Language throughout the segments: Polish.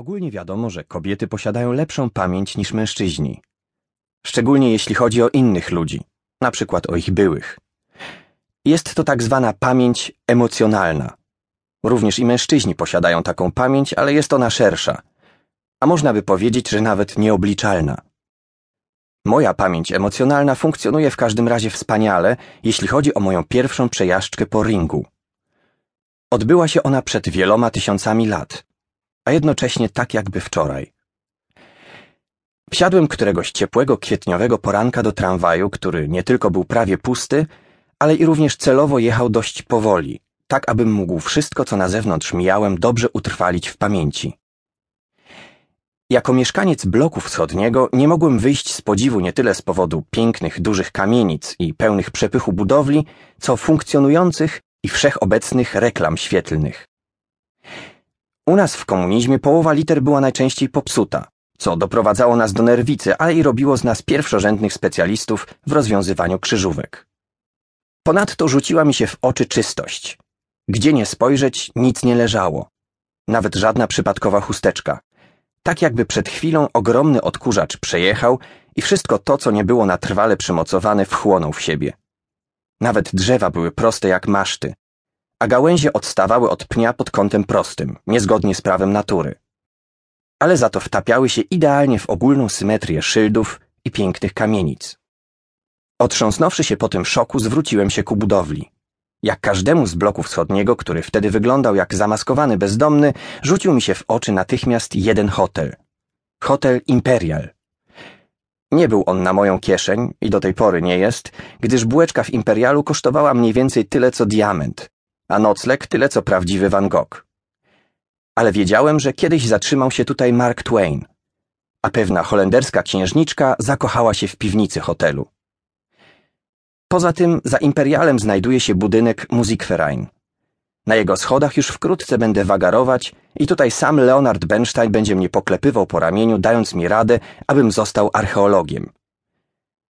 Ogólnie wiadomo, że kobiety posiadają lepszą pamięć niż mężczyźni. Szczególnie jeśli chodzi o innych ludzi, na przykład o ich byłych. Jest to tak zwana pamięć emocjonalna. Również i mężczyźni posiadają taką pamięć, ale jest ona szersza, a można by powiedzieć, że nawet nieobliczalna. Moja pamięć emocjonalna funkcjonuje w każdym razie wspaniale, jeśli chodzi o moją pierwszą przejażdżkę po ringu. Odbyła się ona przed wieloma tysiącami lat, a jednocześnie tak jakby wczoraj. Wsiadłem któregoś ciepłego kwietniowego poranka do tramwaju, który nie tylko był prawie pusty, ale i również celowo jechał dość powoli, tak abym mógł wszystko, co na zewnątrz mijałem, dobrze utrwalić w pamięci. Jako mieszkaniec bloku wschodniego nie mogłem wyjść z podziwu nie tyle z powodu pięknych, dużych kamienic i pełnych przepychu budowli, co funkcjonujących i wszechobecnych reklam świetlnych. U nas w komunizmie połowa liter była najczęściej popsuta, co doprowadzało nas do nerwicy, ale i robiło z nas pierwszorzędnych specjalistów w rozwiązywaniu krzyżówek. Ponadto rzuciła mi się w oczy czystość. Gdzie nie spojrzeć, nic nie leżało. Nawet żadna przypadkowa chusteczka. Tak jakby przed chwilą ogromny odkurzacz przejechał i wszystko to, co nie było na trwale przymocowane, wchłonął w siebie. Nawet drzewa były proste jak maszty, a gałęzie odstawały od pnia pod kątem prostym, niezgodnie z prawem natury. Ale za to wtapiały się idealnie w ogólną symetrię szyldów i pięknych kamienic. Otrząsnąwszy się po tym szoku, zwróciłem się ku budowli. Jak każdemu z bloku wschodniego, który wtedy wyglądał jak zamaskowany bezdomny, rzucił mi się w oczy natychmiast jeden hotel. Hotel Imperial. Nie był on na moją kieszeń i do tej pory nie jest, gdyż bułeczka w Imperialu kosztowała mniej więcej tyle co diament, a nocleg tyle co prawdziwy Van Gogh. Ale wiedziałem, że kiedyś zatrzymał się tutaj Mark Twain, a pewna holenderska księżniczka zakochała się w piwnicy hotelu. Poza tym za Imperialem znajduje się budynek Musikverein. Na jego schodach już wkrótce będę wagarować i tutaj sam Leonard Bernstein będzie mnie poklepywał po ramieniu, dając mi radę, abym został archeologiem.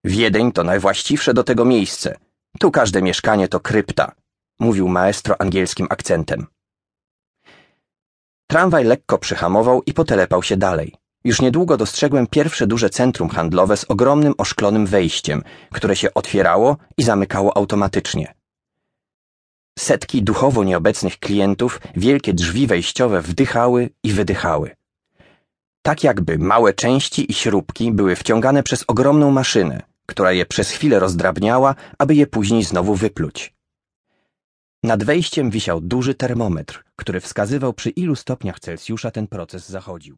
Wiedeń to najwłaściwsze do tego miejsce. Tu każde mieszkanie to krypta, mówił maestro angielskim akcentem. Tramwaj lekko przyhamował i potelepał się dalej. Już niedługo dostrzegłem pierwsze duże centrum handlowe z ogromnym oszklonym wejściem, które się otwierało i zamykało automatycznie. Setki duchowo nieobecnych klientów wielkie drzwi wejściowe wdychały i wydychały. Tak jakby małe części i śrubki były wciągane przez ogromną maszynę, która je przez chwilę rozdrabniała, aby je później znowu wypluć. Nad wejściem wisiał duży termometr, który wskazywał przy ilu stopniach Celsjusza ten proces zachodził.